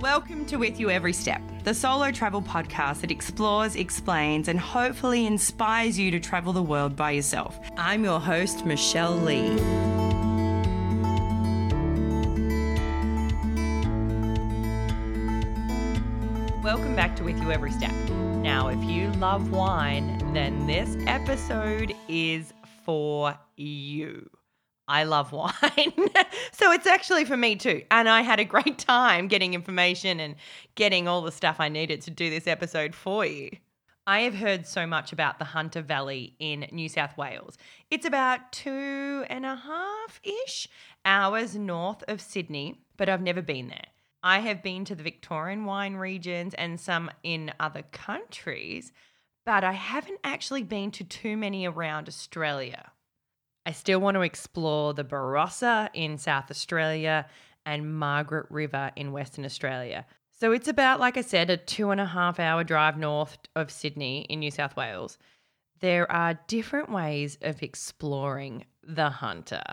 Welcome to With You Every Step, the solo travel podcast that explores, explains, and hopefully inspires you to travel the world by yourself. I'm your host, Michelle Lee. Welcome back to With You Every Step. Now, if you love wine, then this episode is for you. I love wine. so it's actually for me too. And I had a great time getting information and getting all the stuff I needed to do this episode for you. I have heard so much about the Hunter Valley in New South Wales. It's about two and a half ish hours north of Sydney, but I've never been there. I have been to the Victorian wine regions and some in other countries, but I haven't actually been to too many around Australia. I still want to explore the Barossa in South Australia and Margaret River in Western Australia. So it's about, like I said, a two and a half hour drive north of Sydney in New South Wales. There are different ways of exploring the Hunter.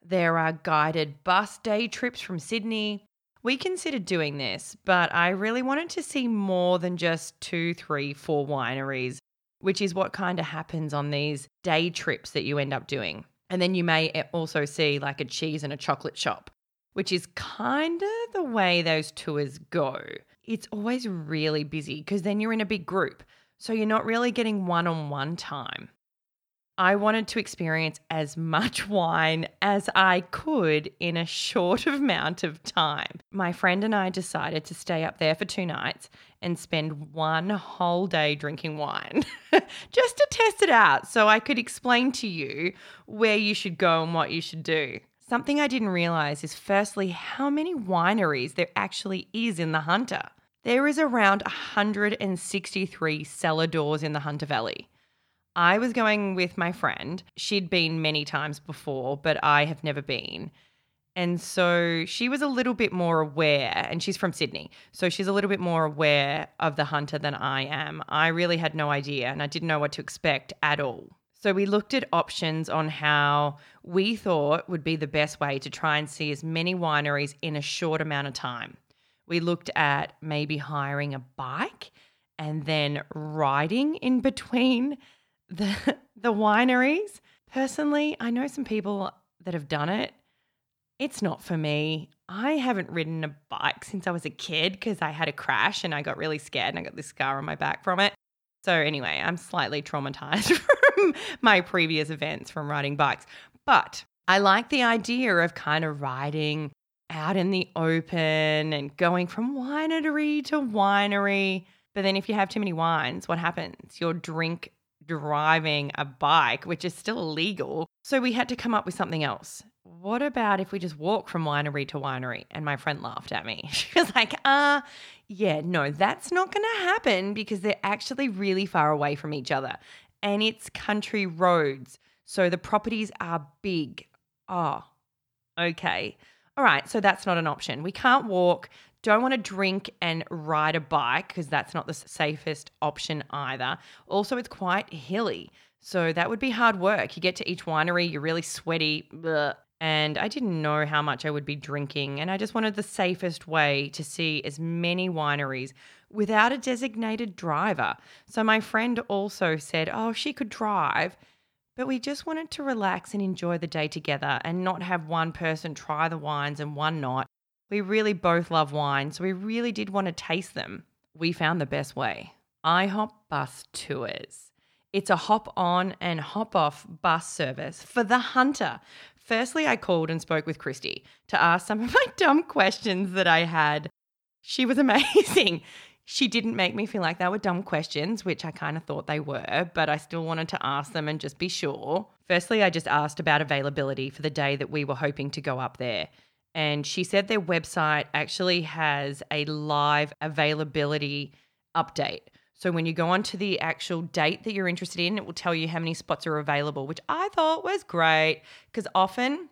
There are guided bus day trips from Sydney. We considered doing this, but I really wanted to see more than just two, three, four wineries, which is what kind of happens on these day trips that you end up doing. And then you may also see like a cheese and a chocolate shop, which is kind of the way those tours go. It's always really busy because then you're in a big group. So you're not really getting one on one time. I wanted to experience as much wine as I could in a short amount of time. My friend and I decided to stay up there for two nights and spend one whole day drinking wine just to test it out so I could explain to you where you should go and what you should do. Something I didn't realize is firstly how many wineries there actually is in the Hunter. There is around 163 cellar doors in the Hunter Valley. I was going with my friend. She'd been many times before, but I have never been. And so she was a little bit more aware, and she's from Sydney. So she's a little bit more aware of the hunter than I am. I really had no idea, and I didn't know what to expect at all. So we looked at options on how we thought would be the best way to try and see as many wineries in a short amount of time. We looked at maybe hiring a bike and then riding in between the the wineries. Personally, I know some people that have done it. It's not for me. I haven't ridden a bike since I was a kid because I had a crash and I got really scared and I got this scar on my back from it. So anyway, I'm slightly traumatized from my previous events from riding bikes. But I like the idea of kind of riding out in the open and going from winery to winery. But then if you have too many wines, what happens? Your drink driving a bike, which is still illegal. So we had to come up with something else. What about if we just walk from winery to winery? And my friend laughed at me. She was like, uh, yeah, no, that's not going to happen because they're actually really far away from each other. And it's country roads. So the properties are big. Oh, okay. All right. So that's not an option. We can't walk don't want to drink and ride a bike because that's not the safest option either. Also, it's quite hilly. So that would be hard work. You get to each winery, you're really sweaty. Bleh. And I didn't know how much I would be drinking. And I just wanted the safest way to see as many wineries without a designated driver. So my friend also said, oh, she could drive. But we just wanted to relax and enjoy the day together and not have one person try the wines and one not. We really both love wine, so we really did want to taste them. We found the best way IHOP Bus Tours. It's a hop on and hop off bus service for the hunter. Firstly, I called and spoke with Christy to ask some of my dumb questions that I had. She was amazing. She didn't make me feel like they were dumb questions, which I kind of thought they were, but I still wanted to ask them and just be sure. Firstly, I just asked about availability for the day that we were hoping to go up there and she said their website actually has a live availability update. So when you go onto the actual date that you're interested in, it will tell you how many spots are available, which I thought was great because often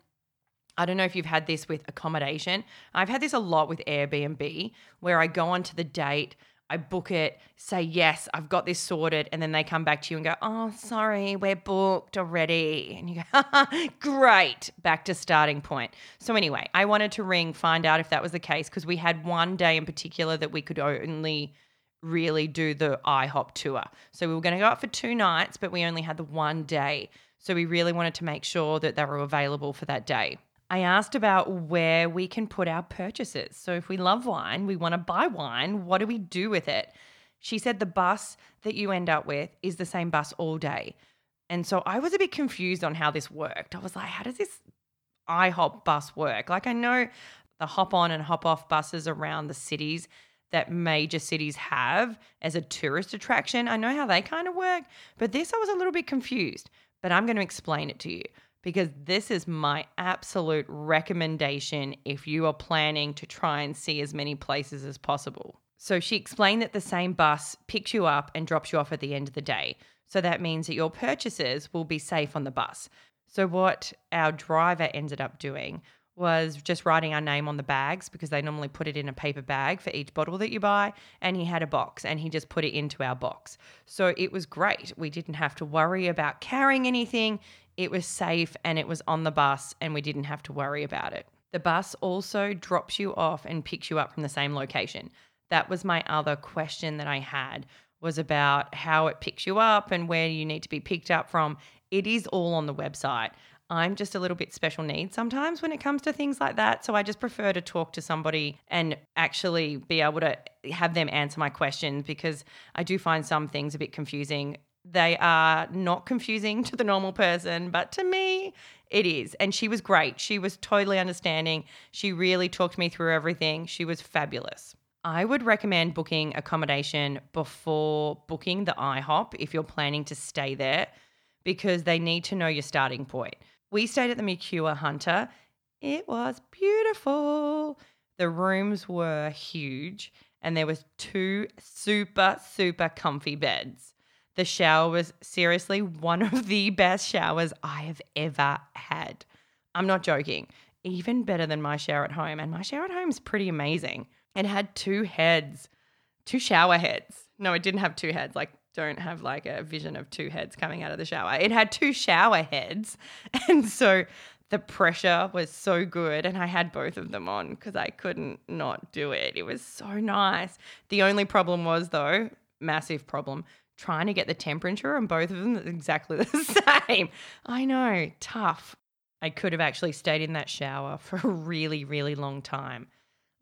I don't know if you've had this with accommodation. I've had this a lot with Airbnb where I go onto the date I book it, say yes, I've got this sorted, and then they come back to you and go, "Oh, sorry, we're booked already," and you go, "Great, back to starting point." So anyway, I wanted to ring, find out if that was the case because we had one day in particular that we could only really do the IHOP tour. So we were going to go out for two nights, but we only had the one day. So we really wanted to make sure that they were available for that day. I asked about where we can put our purchases. So if we love wine, we want to buy wine, what do we do with it? She said the bus that you end up with is the same bus all day. And so I was a bit confused on how this worked. I was like, how does this IHOP bus work? Like I know the hop on and hop off buses around the cities that major cities have as a tourist attraction. I know how they kind of work, but this I was a little bit confused. But I'm going to explain it to you because this is my absolute recommendation if you are planning to try and see as many places as possible. So she explained that the same bus picks you up and drops you off at the end of the day. So that means that your purchases will be safe on the bus. So, what our driver ended up doing was just writing our name on the bags because they normally put it in a paper bag for each bottle that you buy. And he had a box and he just put it into our box. So it was great. We didn't have to worry about carrying anything. It was safe and it was on the bus and we didn't have to worry about it. The bus also drops you off and picks you up from the same location. That was my other question that I had was about how it picks you up and where you need to be picked up from. It is all on the website. I'm just a little bit special needs sometimes when it comes to things like that. So I just prefer to talk to somebody and actually be able to have them answer my questions because I do find some things a bit confusing. They are not confusing to the normal person, but to me, it is. And she was great. She was totally understanding. She really talked me through everything. She was fabulous. I would recommend booking accommodation before booking the IHOP if you're planning to stay there because they need to know your starting point. We stayed at the Mercure Hunter. It was beautiful. The rooms were huge and there was two super super comfy beds. The shower was seriously one of the best showers I have ever had. I'm not joking. Even better than my shower at home and my shower at home is pretty amazing. It had two heads, two shower heads. No, it didn't have two heads. Like don't have like a vision of two heads coming out of the shower. It had two shower heads. And so the pressure was so good. And I had both of them on because I couldn't not do it. It was so nice. The only problem was, though, massive problem, trying to get the temperature on both of them exactly the same. I know, tough. I could have actually stayed in that shower for a really, really long time.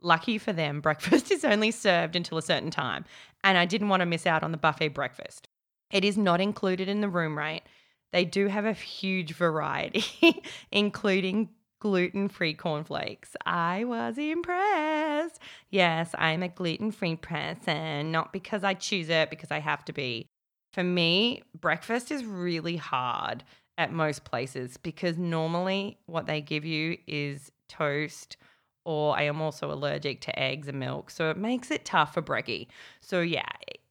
Lucky for them, breakfast is only served until a certain time, and I didn't want to miss out on the buffet breakfast. It is not included in the room rate. They do have a huge variety, including gluten free cornflakes. I was impressed. Yes, I'm a gluten free person, not because I choose it, because I have to be. For me, breakfast is really hard at most places because normally what they give you is toast or I am also allergic to eggs and milk. So it makes it tough for Brekkie. So yeah,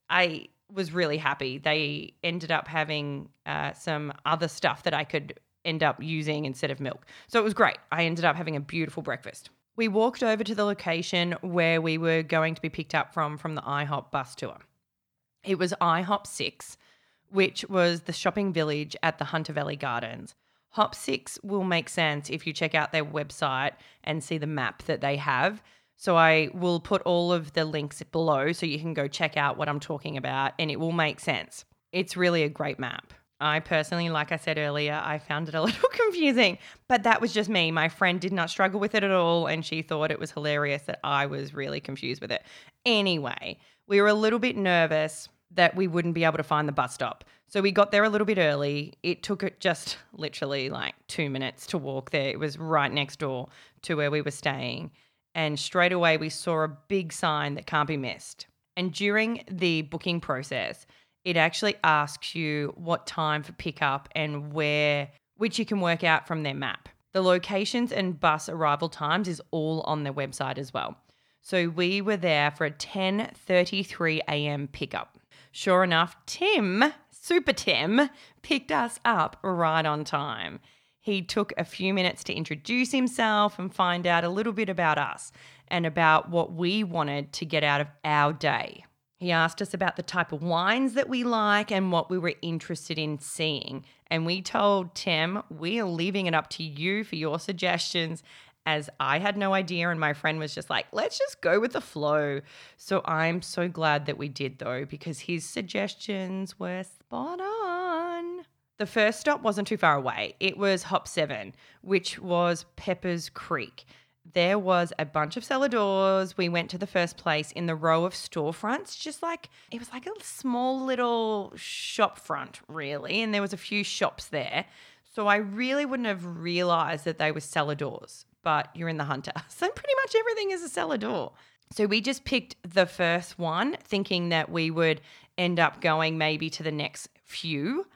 I was really happy. They ended up having uh, some other stuff that I could end up using instead of milk. So it was great. I ended up having a beautiful breakfast. We walked over to the location where we were going to be picked up from from the IHOP bus tour. It was IHOP 6, which was the shopping village at the Hunter Valley Gardens. Hop 6 will make sense if you check out their website and see the map that they have. So I will put all of the links below so you can go check out what I'm talking about and it will make sense. It's really a great map. I personally, like I said earlier, I found it a little confusing, but that was just me. My friend did not struggle with it at all, and she thought it was hilarious that I was really confused with it. Anyway, we were a little bit nervous that we wouldn't be able to find the bus stop. So we got there a little bit early. It took just literally like two minutes to walk there. It was right next door to where we were staying. And straight away, we saw a big sign that can't be missed. And during the booking process, it actually asks you what time for pickup and where, which you can work out from their map. The locations and bus arrival times is all on their website as well. So we were there for a 10:33 a.m. pickup. Sure enough, Tim Super Tim picked us up right on time. He took a few minutes to introduce himself and find out a little bit about us and about what we wanted to get out of our day. He asked us about the type of wines that we like and what we were interested in seeing. And we told Tim, we are leaving it up to you for your suggestions, as I had no idea. And my friend was just like, let's just go with the flow. So I'm so glad that we did, though, because his suggestions were spot on. The first stop wasn't too far away. It was Hop 7, which was Pepper's Creek there was a bunch of cellar doors. We went to the first place in the row of storefronts, just like it was like a small little shop front, really. And there was a few shops there. So I really wouldn't have realized that they were cellar doors, but you're in the hunter. So pretty much everything is a cellar door. So we just picked the first one, thinking that we would end up going maybe to the next few.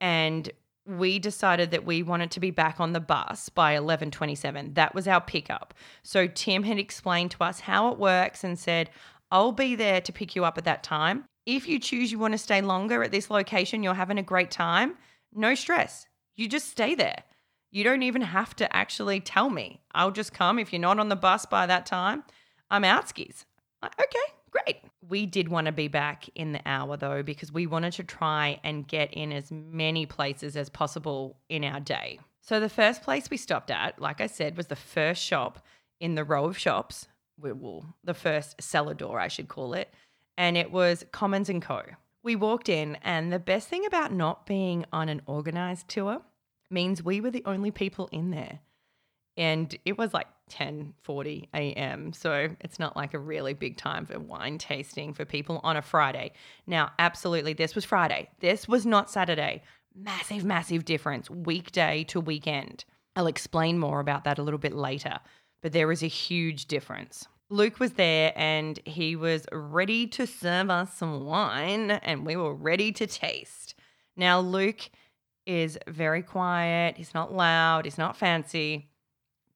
And we decided that we wanted to be back on the bus by 11:27. That was our pickup. So Tim had explained to us how it works and said, "I'll be there to pick you up at that time. If you choose you want to stay longer at this location, you're having a great time, no stress. You just stay there. You don't even have to actually tell me. I'll just come if you're not on the bus by that time. I'm out skis." Okay, great. We did want to be back in the hour though, because we wanted to try and get in as many places as possible in our day. So the first place we stopped at, like I said, was the first shop in the row of shops. Well, the first cellar door, I should call it. And it was Commons and Co. We walked in, and the best thing about not being on an organized tour means we were the only people in there and it was like 10:40 a.m. So it's not like a really big time for wine tasting for people on a Friday. Now, absolutely this was Friday. This was not Saturday. Massive massive difference weekday to weekend. I'll explain more about that a little bit later, but there is a huge difference. Luke was there and he was ready to serve us some wine and we were ready to taste. Now, Luke is very quiet, he's not loud, he's not fancy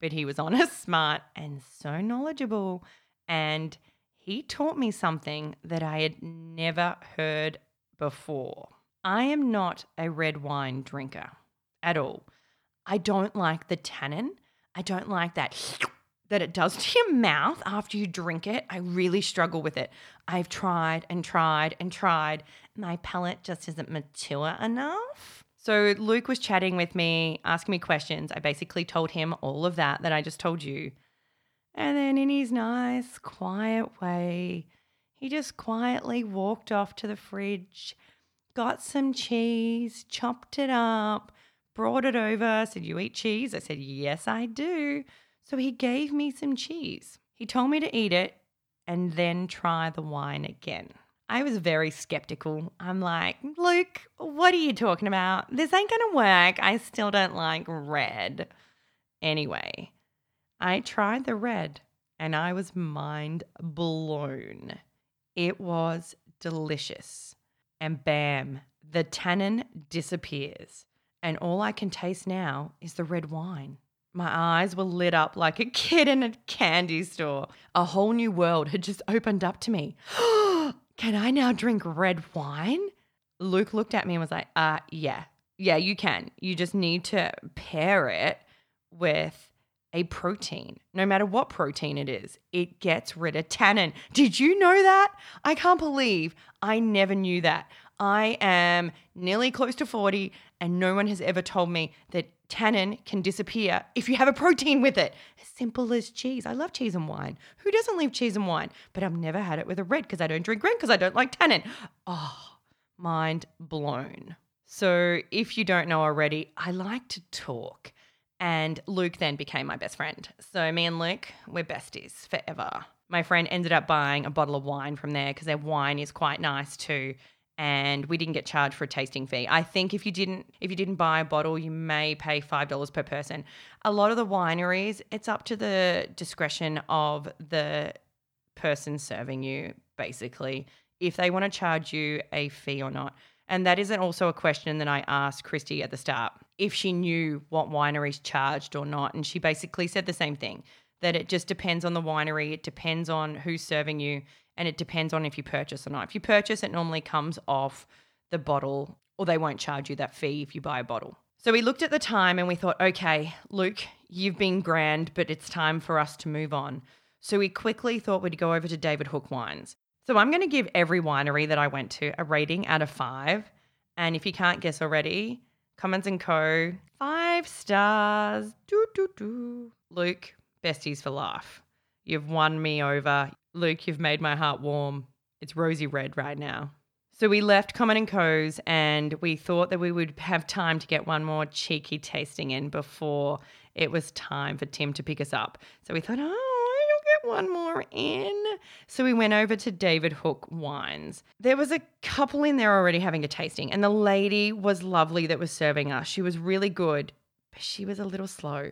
but he was honest, smart, and so knowledgeable. And he taught me something that I had never heard before. I am not a red wine drinker at all. I don't like the tannin. I don't like that that it does to your mouth after you drink it. I really struggle with it. I've tried and tried and tried. My palate just isn't mature enough. So Luke was chatting with me, asking me questions. I basically told him all of that that I just told you. And then in his nice, quiet way, he just quietly walked off to the fridge, got some cheese, chopped it up, brought it over, said, You eat cheese? I said, Yes, I do. So he gave me some cheese. He told me to eat it and then try the wine again. I was very skeptical. I'm like, Luke, what are you talking about? This ain't going to work. I still don't like red. Anyway, I tried the red and I was mind blown. It was delicious. And bam, the tannin disappears. And all I can taste now is the red wine. My eyes were lit up like a kid in a candy store. A whole new world had just opened up to me. Can I now drink red wine? Luke looked at me and was like, uh, yeah, yeah, you can. You just need to pair it with a protein, no matter what protein it is, it gets rid of tannin. Did you know that? I can't believe I never knew that. I am nearly close to 40, and no one has ever told me that tannin can disappear if you have a protein with it. As simple as cheese. I love cheese and wine. Who doesn't love cheese and wine? But I've never had it with a red because I don't drink red because I don't like tannin. Oh, mind blown. So, if you don't know already, I like to talk. And Luke then became my best friend. So, me and Luke, we're besties forever. My friend ended up buying a bottle of wine from there because their wine is quite nice too and we didn't get charged for a tasting fee. I think if you didn't if you didn't buy a bottle, you may pay five dollars per person. A lot of the wineries, it's up to the discretion of the person serving you, basically, if they want to charge you a fee or not. And that isn't also a question that I asked Christy at the start if she knew what wineries charged or not. And she basically said the same thing that it just depends on the winery, it depends on who's serving you, and it depends on if you purchase or not. If you purchase, it normally comes off the bottle, or they won't charge you that fee if you buy a bottle. So we looked at the time and we thought, okay, Luke, you've been grand, but it's time for us to move on. So we quickly thought we'd go over to David Hook Wines. So I'm going to give every winery that I went to a rating out of five. And if you can't guess already, Cummins and Co. Five stars. Doo, doo, doo. Luke, besties for life. You've won me over. Luke, you've made my heart warm. It's rosy red right now. So we left Common and Co's and we thought that we would have time to get one more cheeky tasting in before it was time for Tim to pick us up. So we thought, oh, you'll get one more in. So we went over to David Hook Wines. There was a couple in there already having a tasting, and the lady was lovely that was serving us. She was really good, but she was a little slow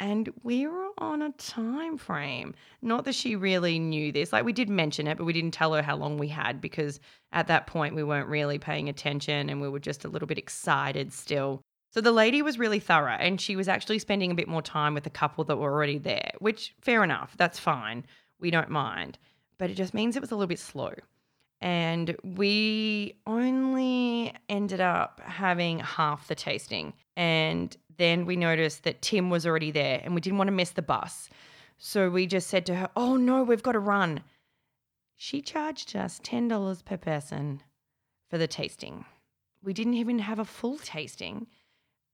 and we were on a time frame. Not that she really knew this. Like we did mention it, but we didn't tell her how long we had because at that point we weren't really paying attention and we were just a little bit excited still. So the lady was really thorough and she was actually spending a bit more time with the couple that were already there, which fair enough. That's fine. We don't mind. But it just means it was a little bit slow. And we only ended up having half the tasting. And then we noticed that Tim was already there and we didn't want to miss the bus. So we just said to her, Oh no, we've got to run. She charged us $10 per person for the tasting. We didn't even have a full tasting.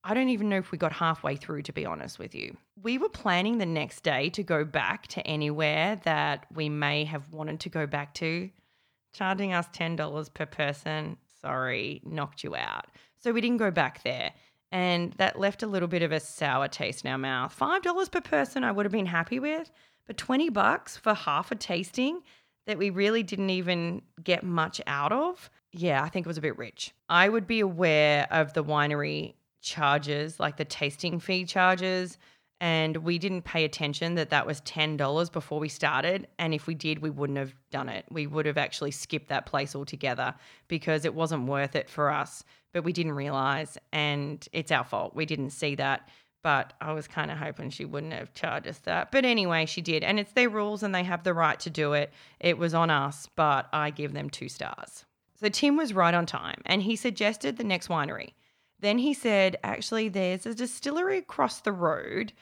I don't even know if we got halfway through, to be honest with you. We were planning the next day to go back to anywhere that we may have wanted to go back to. Charging us $10 per person, sorry, knocked you out. So we didn't go back there and that left a little bit of a sour taste in our mouth. Five dollars per person, I would have been happy with, but twenty bucks for half a tasting that we really didn't even get much out of. Yeah, I think it was a bit rich. I would be aware of the winery charges, like the tasting fee charges, and we didn't pay attention that that was $10 before we started and if we did we wouldn't have done it we would have actually skipped that place altogether because it wasn't worth it for us but we didn't realize and it's our fault we didn't see that but i was kind of hoping she wouldn't have charged us that but anyway she did and it's their rules and they have the right to do it it was on us but i give them two stars so tim was right on time and he suggested the next winery then he said, actually, there's a distillery across the road.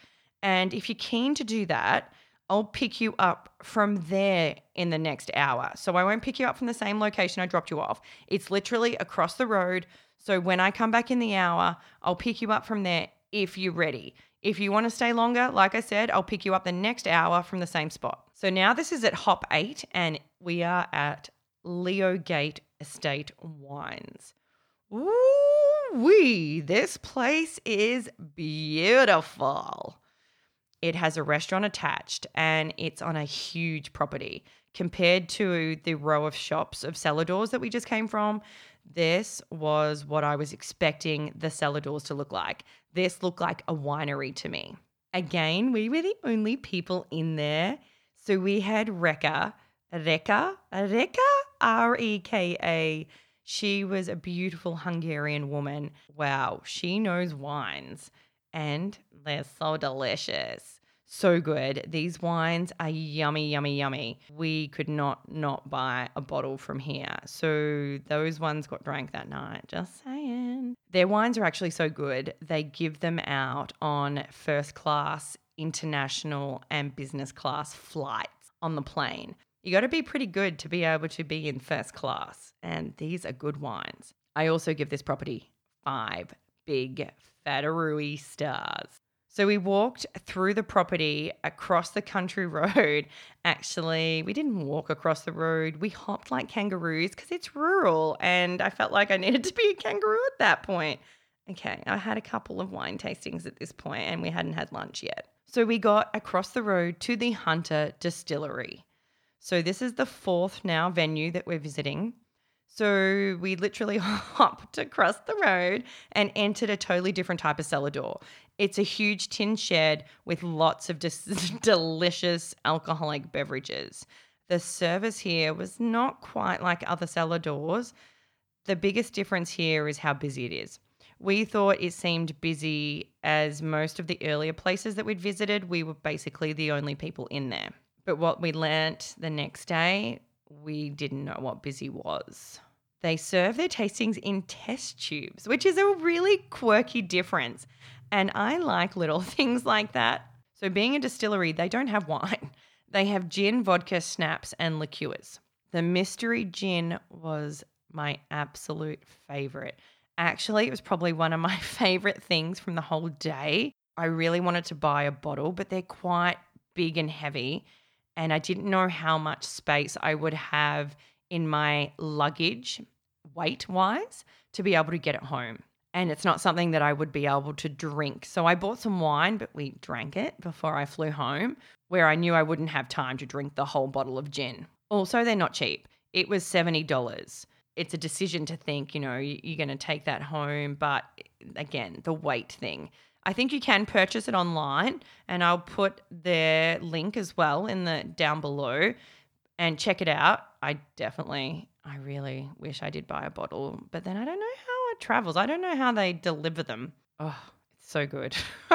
And if you're keen to do that, I'll pick you up from there in the next hour. So I won't pick you up from the same location I dropped you off. It's literally across the road. So when I come back in the hour, I'll pick you up from there if you're ready. If you want to stay longer, like I said, I'll pick you up the next hour from the same spot. So now this is at Hop 8 and we are at Leogate Estate Wines. Ooh, wee, this place is beautiful. It has a restaurant attached and it's on a huge property. Compared to the row of shops of cellar doors that we just came from, this was what I was expecting the cellar doors to look like. This looked like a winery to me. Again, we were the only people in there. So we had Reka, Reka, Reka, R E K A she was a beautiful Hungarian woman. Wow, she knows wines and they're so delicious. So good. These wines are yummy, yummy, yummy. We could not not buy a bottle from here. So those ones got drank that night. Just saying. Their wines are actually so good. They give them out on first class, international, and business class flights on the plane. You got to be pretty good to be able to be in first class. And these are good wines. I also give this property five big Fatarui stars. So we walked through the property across the country road. Actually, we didn't walk across the road. We hopped like kangaroos because it's rural and I felt like I needed to be a kangaroo at that point. Okay, I had a couple of wine tastings at this point and we hadn't had lunch yet. So we got across the road to the Hunter Distillery. So this is the fourth now venue that we're visiting. So we literally hopped across the road and entered a totally different type of cellar door. It's a huge tin shed with lots of just delicious alcoholic beverages. The service here was not quite like other cellar doors. The biggest difference here is how busy it is. We thought it seemed busy as most of the earlier places that we'd visited, we were basically the only people in there. But what we learnt the next day, we didn't know what busy was. They serve their tastings in test tubes, which is a really quirky difference. And I like little things like that. So, being a distillery, they don't have wine, they have gin, vodka, schnapps, and liqueurs. The mystery gin was my absolute favorite. Actually, it was probably one of my favorite things from the whole day. I really wanted to buy a bottle, but they're quite big and heavy. And I didn't know how much space I would have in my luggage, weight wise, to be able to get it home. And it's not something that I would be able to drink. So I bought some wine, but we drank it before I flew home, where I knew I wouldn't have time to drink the whole bottle of gin. Also, they're not cheap. It was $70. It's a decision to think, you know, you're going to take that home. But again, the weight thing. I think you can purchase it online, and I'll put their link as well in the down below and check it out. I definitely, I really wish I did buy a bottle, but then I don't know how travels. I don't know how they deliver them. Oh, it's so good.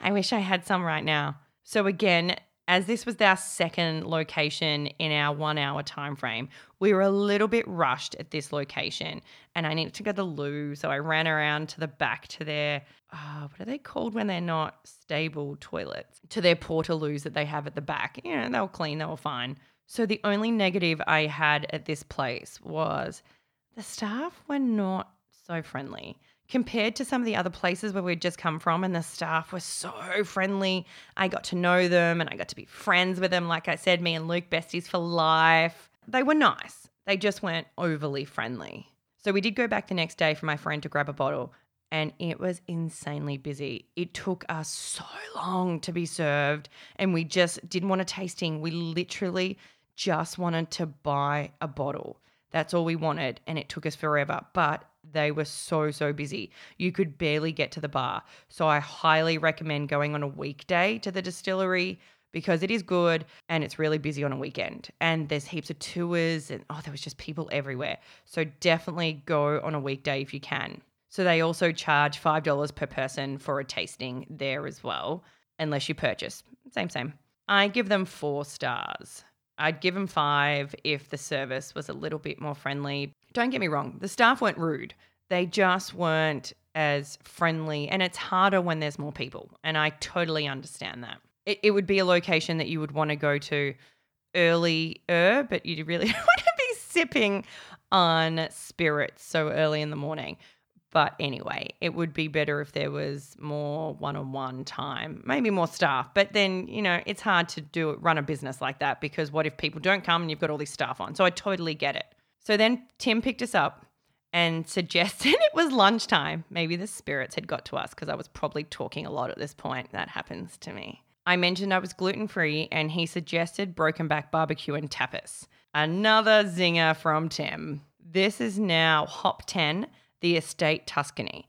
I wish I had some right now. So again, as this was our second location in our one hour time frame, we were a little bit rushed at this location and I needed to go to the loo. So I ran around to the back to their, uh, what are they called when they're not stable toilets? To their portaloos that they have at the back. You know, they were clean, they were fine. So the only negative I had at this place was the staff were not so friendly compared to some of the other places where we'd just come from and the staff were so friendly. I got to know them and I got to be friends with them. Like I said, me and Luke, besties for life. They were nice, they just weren't overly friendly. So we did go back the next day for my friend to grab a bottle and it was insanely busy. It took us so long to be served and we just didn't want a tasting. We literally just wanted to buy a bottle. That's all we wanted and it took us forever. But they were so, so busy. You could barely get to the bar. So I highly recommend going on a weekday to the distillery because it is good and it's really busy on a weekend. And there's heaps of tours and oh, there was just people everywhere. So definitely go on a weekday if you can. So they also charge $5 per person for a tasting there as well, unless you purchase. Same, same. I give them four stars. I'd give them five if the service was a little bit more friendly, don't get me wrong, the staff weren't rude. They just weren't as friendly. And it's harder when there's more people. And I totally understand that. It, it would be a location that you would want to go to earlier, but you really want to be sipping on spirits so early in the morning. But anyway, it would be better if there was more one on one time, maybe more staff. But then, you know, it's hard to do run a business like that because what if people don't come and you've got all this staff on? So I totally get it. So then Tim picked us up and suggested it was lunchtime. Maybe the spirits had got to us because I was probably talking a lot at this point. That happens to me. I mentioned I was gluten free and he suggested broken back barbecue and tapas. Another zinger from Tim. This is now Hop 10, the estate Tuscany.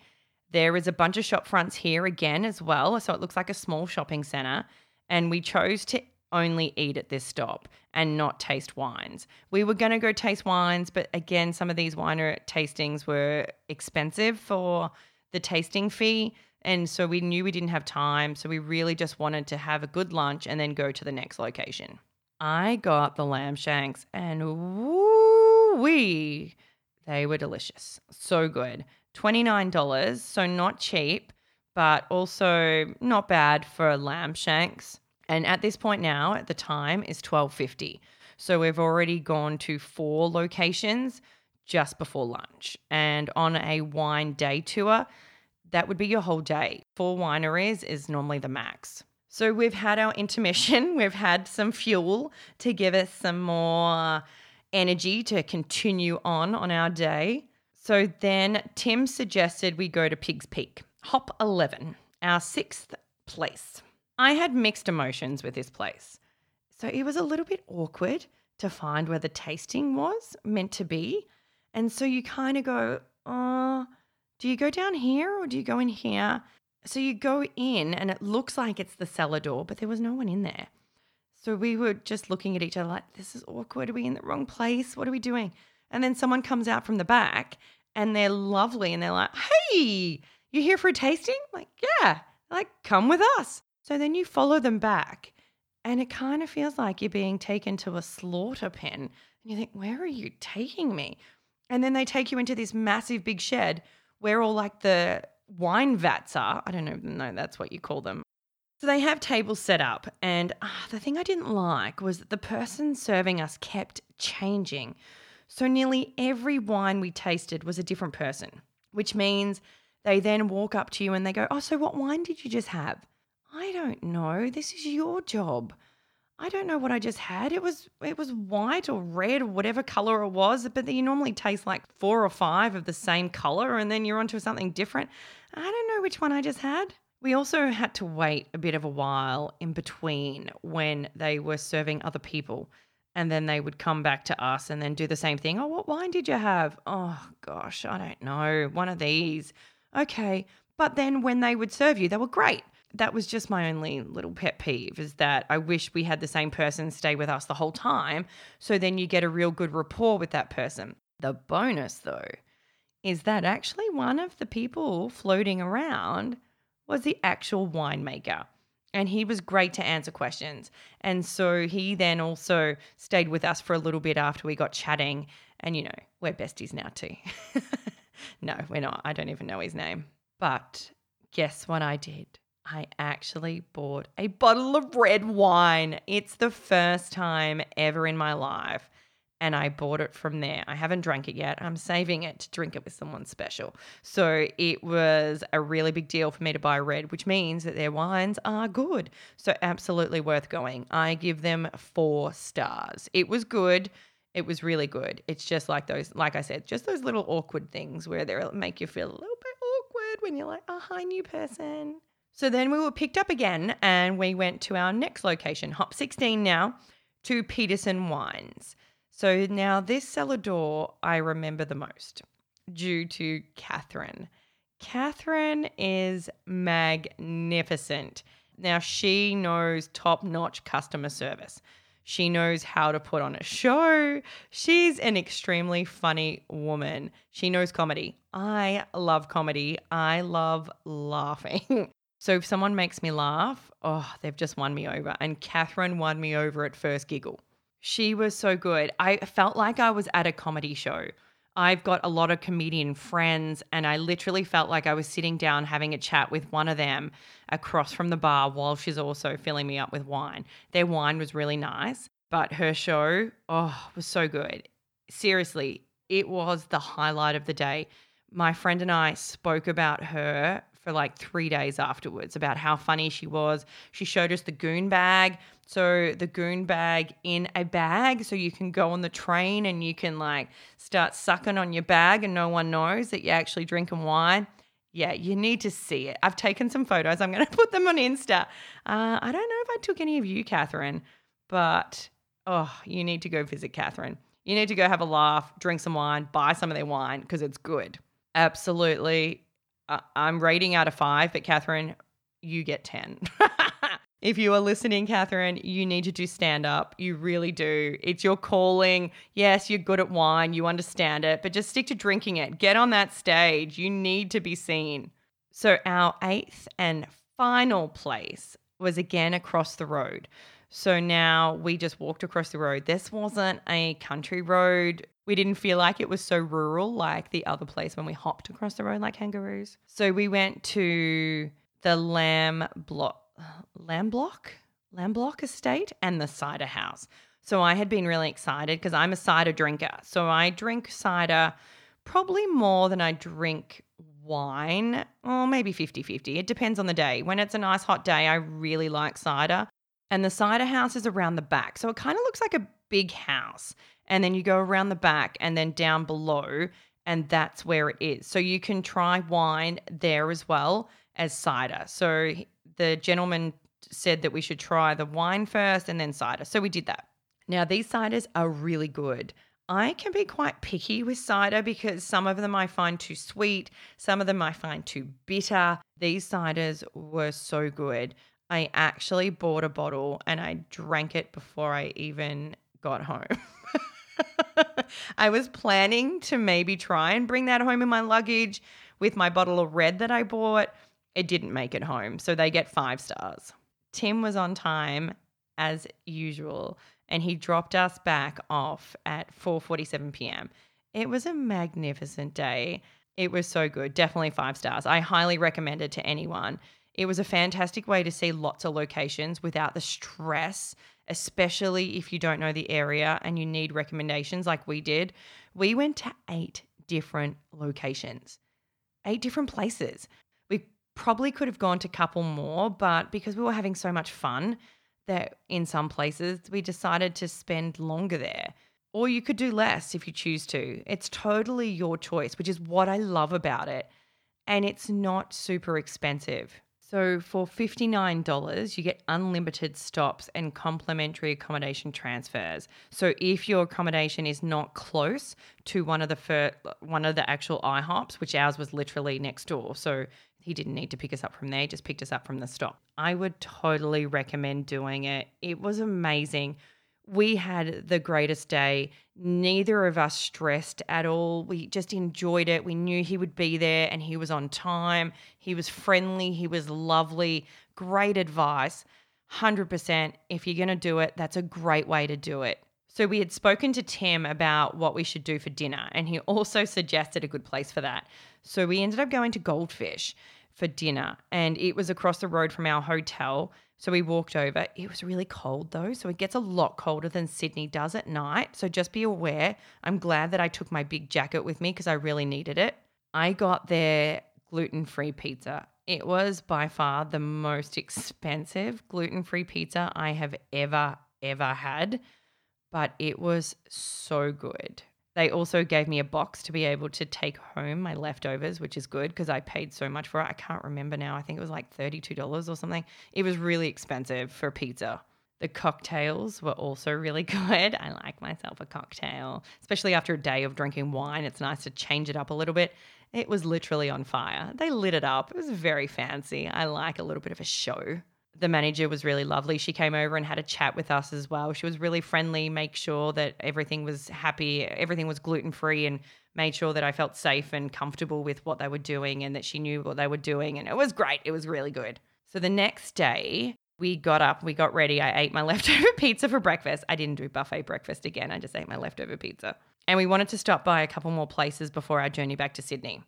There is a bunch of shop fronts here again as well, so it looks like a small shopping centre. And we chose to only eat at this stop and not taste wines. We were going to go taste wines, but again, some of these wine tastings were expensive for the tasting fee. And so we knew we didn't have time. So we really just wanted to have a good lunch and then go to the next location. I got the lamb shanks and woo wee, they were delicious. So good. $29, so not cheap, but also not bad for lamb shanks. And at this point now, at the time, is 1250. So we've already gone to four locations just before lunch. And on a wine day tour, that would be your whole day. Four wineries is normally the max. So we've had our intermission, we've had some fuel to give us some more energy to continue on on our day. So then Tim suggested we go to Piggs Peak, Hop 11, our sixth place. I had mixed emotions with this place. So it was a little bit awkward to find where the tasting was meant to be. And so you kind of go, oh, do you go down here or do you go in here? So you go in and it looks like it's the cellar door, but there was no one in there. So we were just looking at each other like, this is awkward. Are we in the wrong place? What are we doing? And then someone comes out from the back and they're lovely and they're like, hey, you here for a tasting? I'm like, yeah. Like, come with us. So then you follow them back, and it kind of feels like you're being taken to a slaughter pen. And you think, where are you taking me? And then they take you into this massive big shed where all like the wine vats are. I don't even know that's what you call them. So they have tables set up, and uh, the thing I didn't like was that the person serving us kept changing. So nearly every wine we tasted was a different person, which means they then walk up to you and they go, Oh, so what wine did you just have? I don't know. This is your job. I don't know what I just had. It was it was white or red or whatever color it was, but you normally taste like four or five of the same color and then you're onto something different. I don't know which one I just had. We also had to wait a bit of a while in between when they were serving other people. And then they would come back to us and then do the same thing. Oh, what wine did you have? Oh, gosh, I don't know. One of these. Okay. But then when they would serve you, they were great. That was just my only little pet peeve is that I wish we had the same person stay with us the whole time. So then you get a real good rapport with that person. The bonus, though, is that actually one of the people floating around was the actual winemaker. And he was great to answer questions. And so he then also stayed with us for a little bit after we got chatting. And, you know, we're besties now too. no, we're not. I don't even know his name. But guess what I did? I actually bought a bottle of red wine. It's the first time ever in my life and I bought it from there. I haven't drank it yet. I'm saving it to drink it with someone special. So it was a really big deal for me to buy red, which means that their wines are good. So absolutely worth going. I give them four stars. It was good. It was really good. It's just like those, like I said, just those little awkward things where they make you feel a little bit awkward when you're like, oh, hi, new person. So then we were picked up again and we went to our next location, Hop 16 now, to Peterson Wines. So now this cellar door I remember the most due to Catherine. Catherine is magnificent. Now she knows top notch customer service. She knows how to put on a show. She's an extremely funny woman. She knows comedy. I love comedy. I love laughing. so if someone makes me laugh, oh, they've just won me over. And Catherine won me over at first giggle. She was so good. I felt like I was at a comedy show. I've got a lot of comedian friends, and I literally felt like I was sitting down having a chat with one of them across from the bar while she's also filling me up with wine. Their wine was really nice, but her show, oh, was so good. Seriously, it was the highlight of the day. My friend and I spoke about her for like three days afterwards about how funny she was. She showed us the goon bag. So, the goon bag in a bag. So, you can go on the train and you can like start sucking on your bag and no one knows that you're actually drinking wine. Yeah, you need to see it. I've taken some photos. I'm going to put them on Insta. Uh, I don't know if I took any of you, Catherine, but oh, you need to go visit Catherine. You need to go have a laugh, drink some wine, buy some of their wine because it's good. Absolutely I'm rating out of five, but Catherine, you get 10. if you are listening, Catherine, you need to do stand up. You really do. It's your calling. Yes, you're good at wine, you understand it, but just stick to drinking it. Get on that stage. You need to be seen. So, our eighth and final place was again across the road. So now we just walked across the road. This wasn't a country road. We didn't feel like it was so rural like the other place when we hopped across the road like kangaroos. So we went to the Lambloch, Lamb Block, Lambloch Estate and the cider house. So I had been really excited because I'm a cider drinker. So I drink cider probably more than I drink wine, or maybe 50 50. It depends on the day. When it's a nice hot day, I really like cider. And the cider house is around the back. So it kind of looks like a big house and then you go around the back and then down below, and that's where it is. So you can try wine there as well as cider. So the gentleman said that we should try the wine first and then cider. So we did that. Now, these ciders are really good. I can be quite picky with cider because some of them I find too sweet, some of them I find too bitter. These ciders were so good. I actually bought a bottle and I drank it before I even got home. I was planning to maybe try and bring that home in my luggage with my bottle of red that I bought. It didn't make it home, so they get five stars. Tim was on time as usual, and he dropped us back off at 4:47 p.m. It was a magnificent day. It was so good. Definitely five stars. I highly recommend it to anyone. It was a fantastic way to see lots of locations without the stress, especially if you don't know the area and you need recommendations like we did. We went to eight different locations, eight different places. We probably could have gone to a couple more, but because we were having so much fun that in some places we decided to spend longer there. Or you could do less if you choose to. It's totally your choice, which is what I love about it. And it's not super expensive. So for $59, you get unlimited stops and complimentary accommodation transfers. So if your accommodation is not close to one of the fir- one of the actual IHOPs, which ours was literally next door, so he didn't need to pick us up from there, just picked us up from the stop. I would totally recommend doing it. It was amazing we had the greatest day. Neither of us stressed at all. We just enjoyed it. We knew he would be there and he was on time. He was friendly. He was lovely. Great advice. 100%. If you're going to do it, that's a great way to do it. So, we had spoken to Tim about what we should do for dinner, and he also suggested a good place for that. So, we ended up going to Goldfish for dinner, and it was across the road from our hotel. So we walked over. It was really cold though. So it gets a lot colder than Sydney does at night. So just be aware. I'm glad that I took my big jacket with me because I really needed it. I got their gluten free pizza. It was by far the most expensive gluten free pizza I have ever, ever had, but it was so good. They also gave me a box to be able to take home my leftovers, which is good because I paid so much for it. I can't remember now. I think it was like $32 or something. It was really expensive for pizza. The cocktails were also really good. I like myself a cocktail, especially after a day of drinking wine. It's nice to change it up a little bit. It was literally on fire. They lit it up. It was very fancy. I like a little bit of a show the manager was really lovely. She came over and had a chat with us as well. She was really friendly, make sure that everything was happy, everything was gluten free, and made sure that I felt safe and comfortable with what they were doing and that she knew what they were doing. And it was great. It was really good. So the next day, we got up, we got ready. I ate my leftover pizza for breakfast. I didn't do buffet breakfast again. I just ate my leftover pizza. And we wanted to stop by a couple more places before our journey back to Sydney.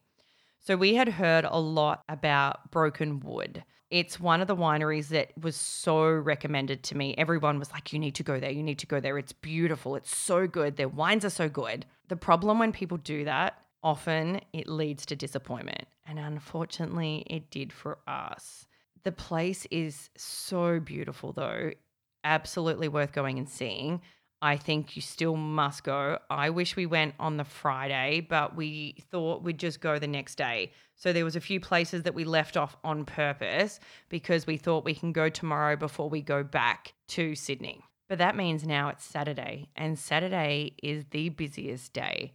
So we had heard a lot about Brokenwood. It's one of the wineries that was so recommended to me. Everyone was like, you need to go there. You need to go there. It's beautiful. It's so good. Their wines are so good. The problem when people do that, often it leads to disappointment. And unfortunately, it did for us. The place is so beautiful, though. Absolutely worth going and seeing. I think you still must go. I wish we went on the Friday, but we thought we'd just go the next day. So there was a few places that we left off on purpose because we thought we can go tomorrow before we go back to Sydney. But that means now it's Saturday, and Saturday is the busiest day.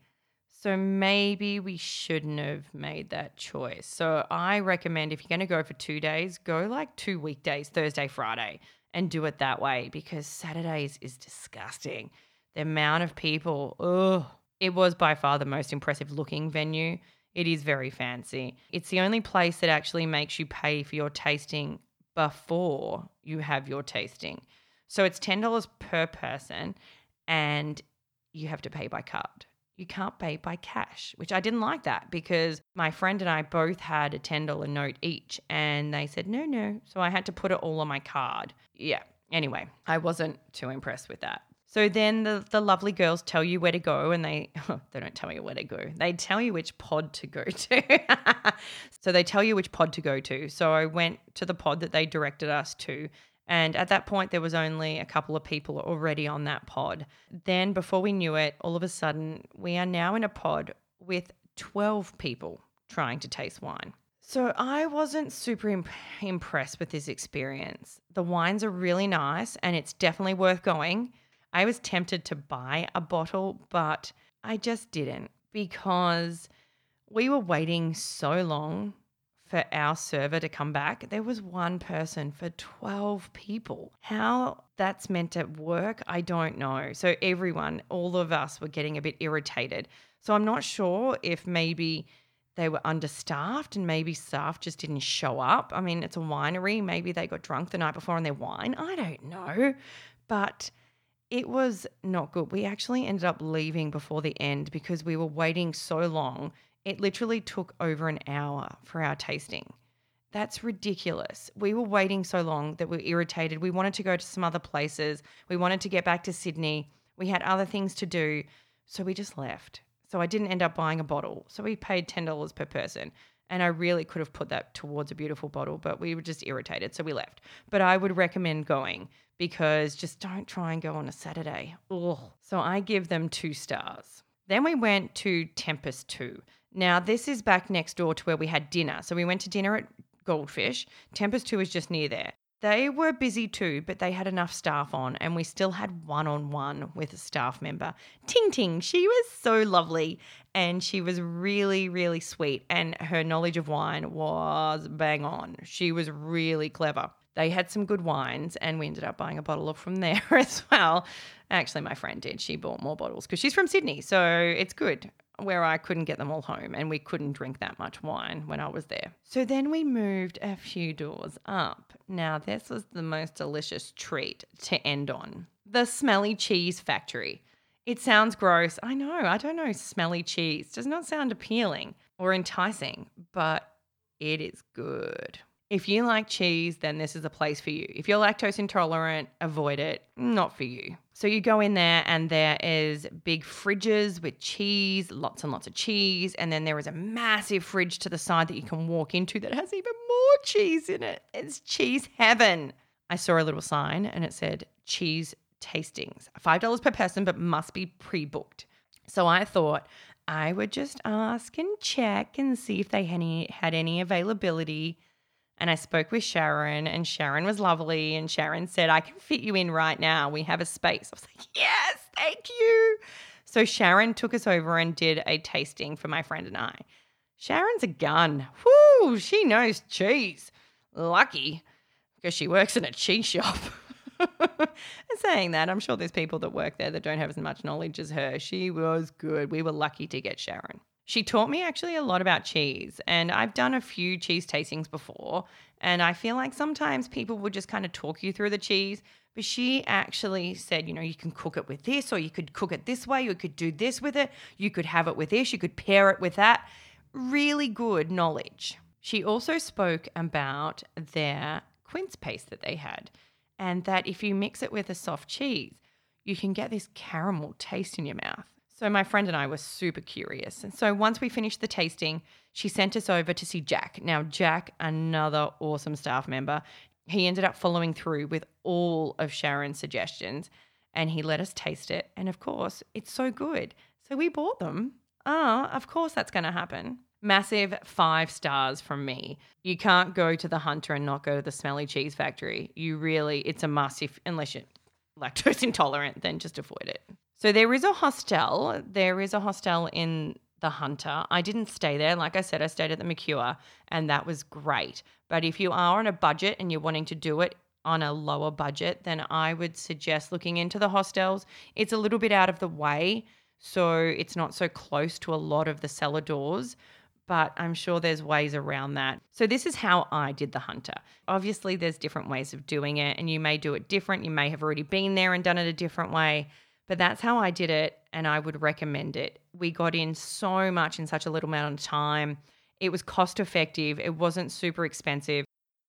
So maybe we shouldn't have made that choice. So I recommend if you're going to go for two days, go like two weekdays, Thursday, Friday and do it that way because Saturdays is disgusting. The amount of people, oh, it was by far the most impressive looking venue. It is very fancy. It's the only place that actually makes you pay for your tasting before you have your tasting. So it's $10 per person and you have to pay by card you can't pay by cash, which I didn't like that because my friend and I both had a $10 note each and they said, no, no. So I had to put it all on my card. Yeah. Anyway, I wasn't too impressed with that. So then the, the lovely girls tell you where to go and they they don't tell you where to go. They tell you which pod to go to. so they tell you which pod to go to. So I went to the pod that they directed us to and at that point, there was only a couple of people already on that pod. Then, before we knew it, all of a sudden, we are now in a pod with 12 people trying to taste wine. So, I wasn't super imp- impressed with this experience. The wines are really nice and it's definitely worth going. I was tempted to buy a bottle, but I just didn't because we were waiting so long for our server to come back, there was one person for 12 people. How that's meant to work, I don't know. So, everyone, all of us were getting a bit irritated. So, I'm not sure if maybe they were understaffed and maybe staff just didn't show up. I mean, it's a winery. Maybe they got drunk the night before on their wine. I don't know. But it was not good. We actually ended up leaving before the end because we were waiting so long it literally took over an hour for our tasting. That's ridiculous. We were waiting so long that we were irritated. We wanted to go to some other places. We wanted to get back to Sydney. We had other things to do. So we just left. So I didn't end up buying a bottle. So we paid $10 per person. And I really could have put that towards a beautiful bottle, but we were just irritated. So we left. But I would recommend going because just don't try and go on a Saturday. Ugh. So I give them two stars. Then we went to Tempus Two. Now, this is back next door to where we had dinner. So we went to dinner at Goldfish. Tempus Two is just near there. They were busy too, but they had enough staff on, and we still had one on one with a staff member. Ting Ting, she was so lovely and she was really, really sweet, and her knowledge of wine was bang on. She was really clever. They had some good wines, and we ended up buying a bottle from there as well. Actually, my friend did. She bought more bottles because she's from Sydney, so it's good where I couldn't get them all home and we couldn't drink that much wine when I was there. So then we moved a few doors up. Now, this was the most delicious treat to end on the Smelly Cheese Factory. It sounds gross. I know. I don't know. Smelly cheese does not sound appealing or enticing, but it is good. If you like cheese, then this is a place for you. If you're lactose intolerant, avoid it. Not for you. So you go in there and there is big fridges with cheese, lots and lots of cheese, and then there is a massive fridge to the side that you can walk into that has even more cheese in it. It's cheese heaven. I saw a little sign and it said cheese tastings. $5 per person but must be pre-booked. So I thought I would just ask and check and see if they had any, had any availability and I spoke with Sharon, and Sharon was lovely. And Sharon said, I can fit you in right now. We have a space. I was like, Yes, thank you. So Sharon took us over and did a tasting for my friend and I. Sharon's a gun. Whoo, she knows cheese. Lucky, because she works in a cheese shop. and saying that, I'm sure there's people that work there that don't have as much knowledge as her. She was good. We were lucky to get Sharon. She taught me actually a lot about cheese, and I've done a few cheese tastings before. And I feel like sometimes people would just kind of talk you through the cheese, but she actually said, you know, you can cook it with this, or you could cook it this way, you could do this with it, you could have it with this, you could pair it with that. Really good knowledge. She also spoke about their quince paste that they had, and that if you mix it with a soft cheese, you can get this caramel taste in your mouth. So my friend and I were super curious. And so once we finished the tasting, she sent us over to see Jack. Now, Jack, another awesome staff member, he ended up following through with all of Sharon's suggestions and he let us taste it. And of course, it's so good. So we bought them. Ah, of course that's going to happen. Massive five stars from me. You can't go to the Hunter and not go to the Smelly Cheese Factory. You really, it's a must if, unless you're lactose intolerant, then just avoid it. So there is a hostel. There is a hostel in the Hunter. I didn't stay there. Like I said, I stayed at the Mercure and that was great. But if you are on a budget and you're wanting to do it on a lower budget, then I would suggest looking into the hostels. It's a little bit out of the way, so it's not so close to a lot of the cellar doors, but I'm sure there's ways around that. So this is how I did the Hunter. Obviously, there's different ways of doing it, and you may do it different. You may have already been there and done it a different way. But that's how I did it, and I would recommend it. We got in so much in such a little amount of time. It was cost effective, it wasn't super expensive.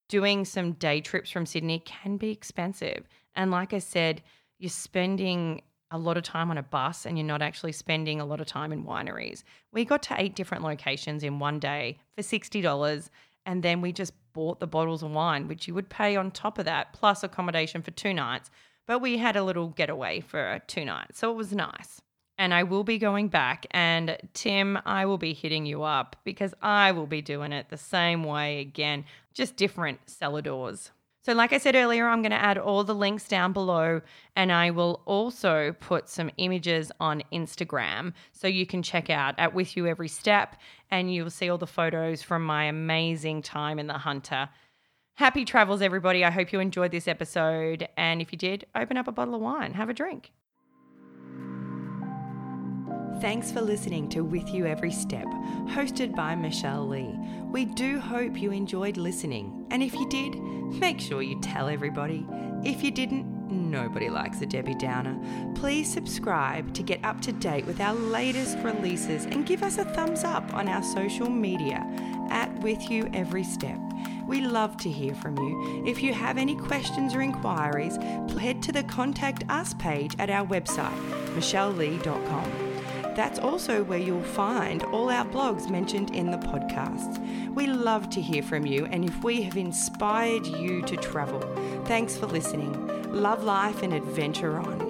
Doing some day trips from Sydney can be expensive. And like I said, you're spending a lot of time on a bus and you're not actually spending a lot of time in wineries. We got to eight different locations in one day for $60 and then we just bought the bottles of wine which you would pay on top of that plus accommodation for two nights but we had a little getaway for two nights, so it was nice. And I will be going back, and Tim, I will be hitting you up because I will be doing it the same way again, just different cellar doors. So, like I said earlier, I'm going to add all the links down below, and I will also put some images on Instagram so you can check out at With You Every Step, and you'll see all the photos from my amazing time in the Hunter. Happy travels, everybody. I hope you enjoyed this episode. And if you did, open up a bottle of wine, have a drink. Thanks for listening to With You Every Step, hosted by Michelle Lee. We do hope you enjoyed listening. And if you did, make sure you tell everybody. If you didn't, nobody likes a Debbie Downer. Please subscribe to get up to date with our latest releases and give us a thumbs up on our social media at with you every step. We love to hear from you. If you have any questions or inquiries, head to the Contact Us page at our website, michellelee.com. That's also where you'll find all our blogs mentioned in the podcast. We love to hear from you, and if we have inspired you to travel, thanks for listening. Love life and adventure on.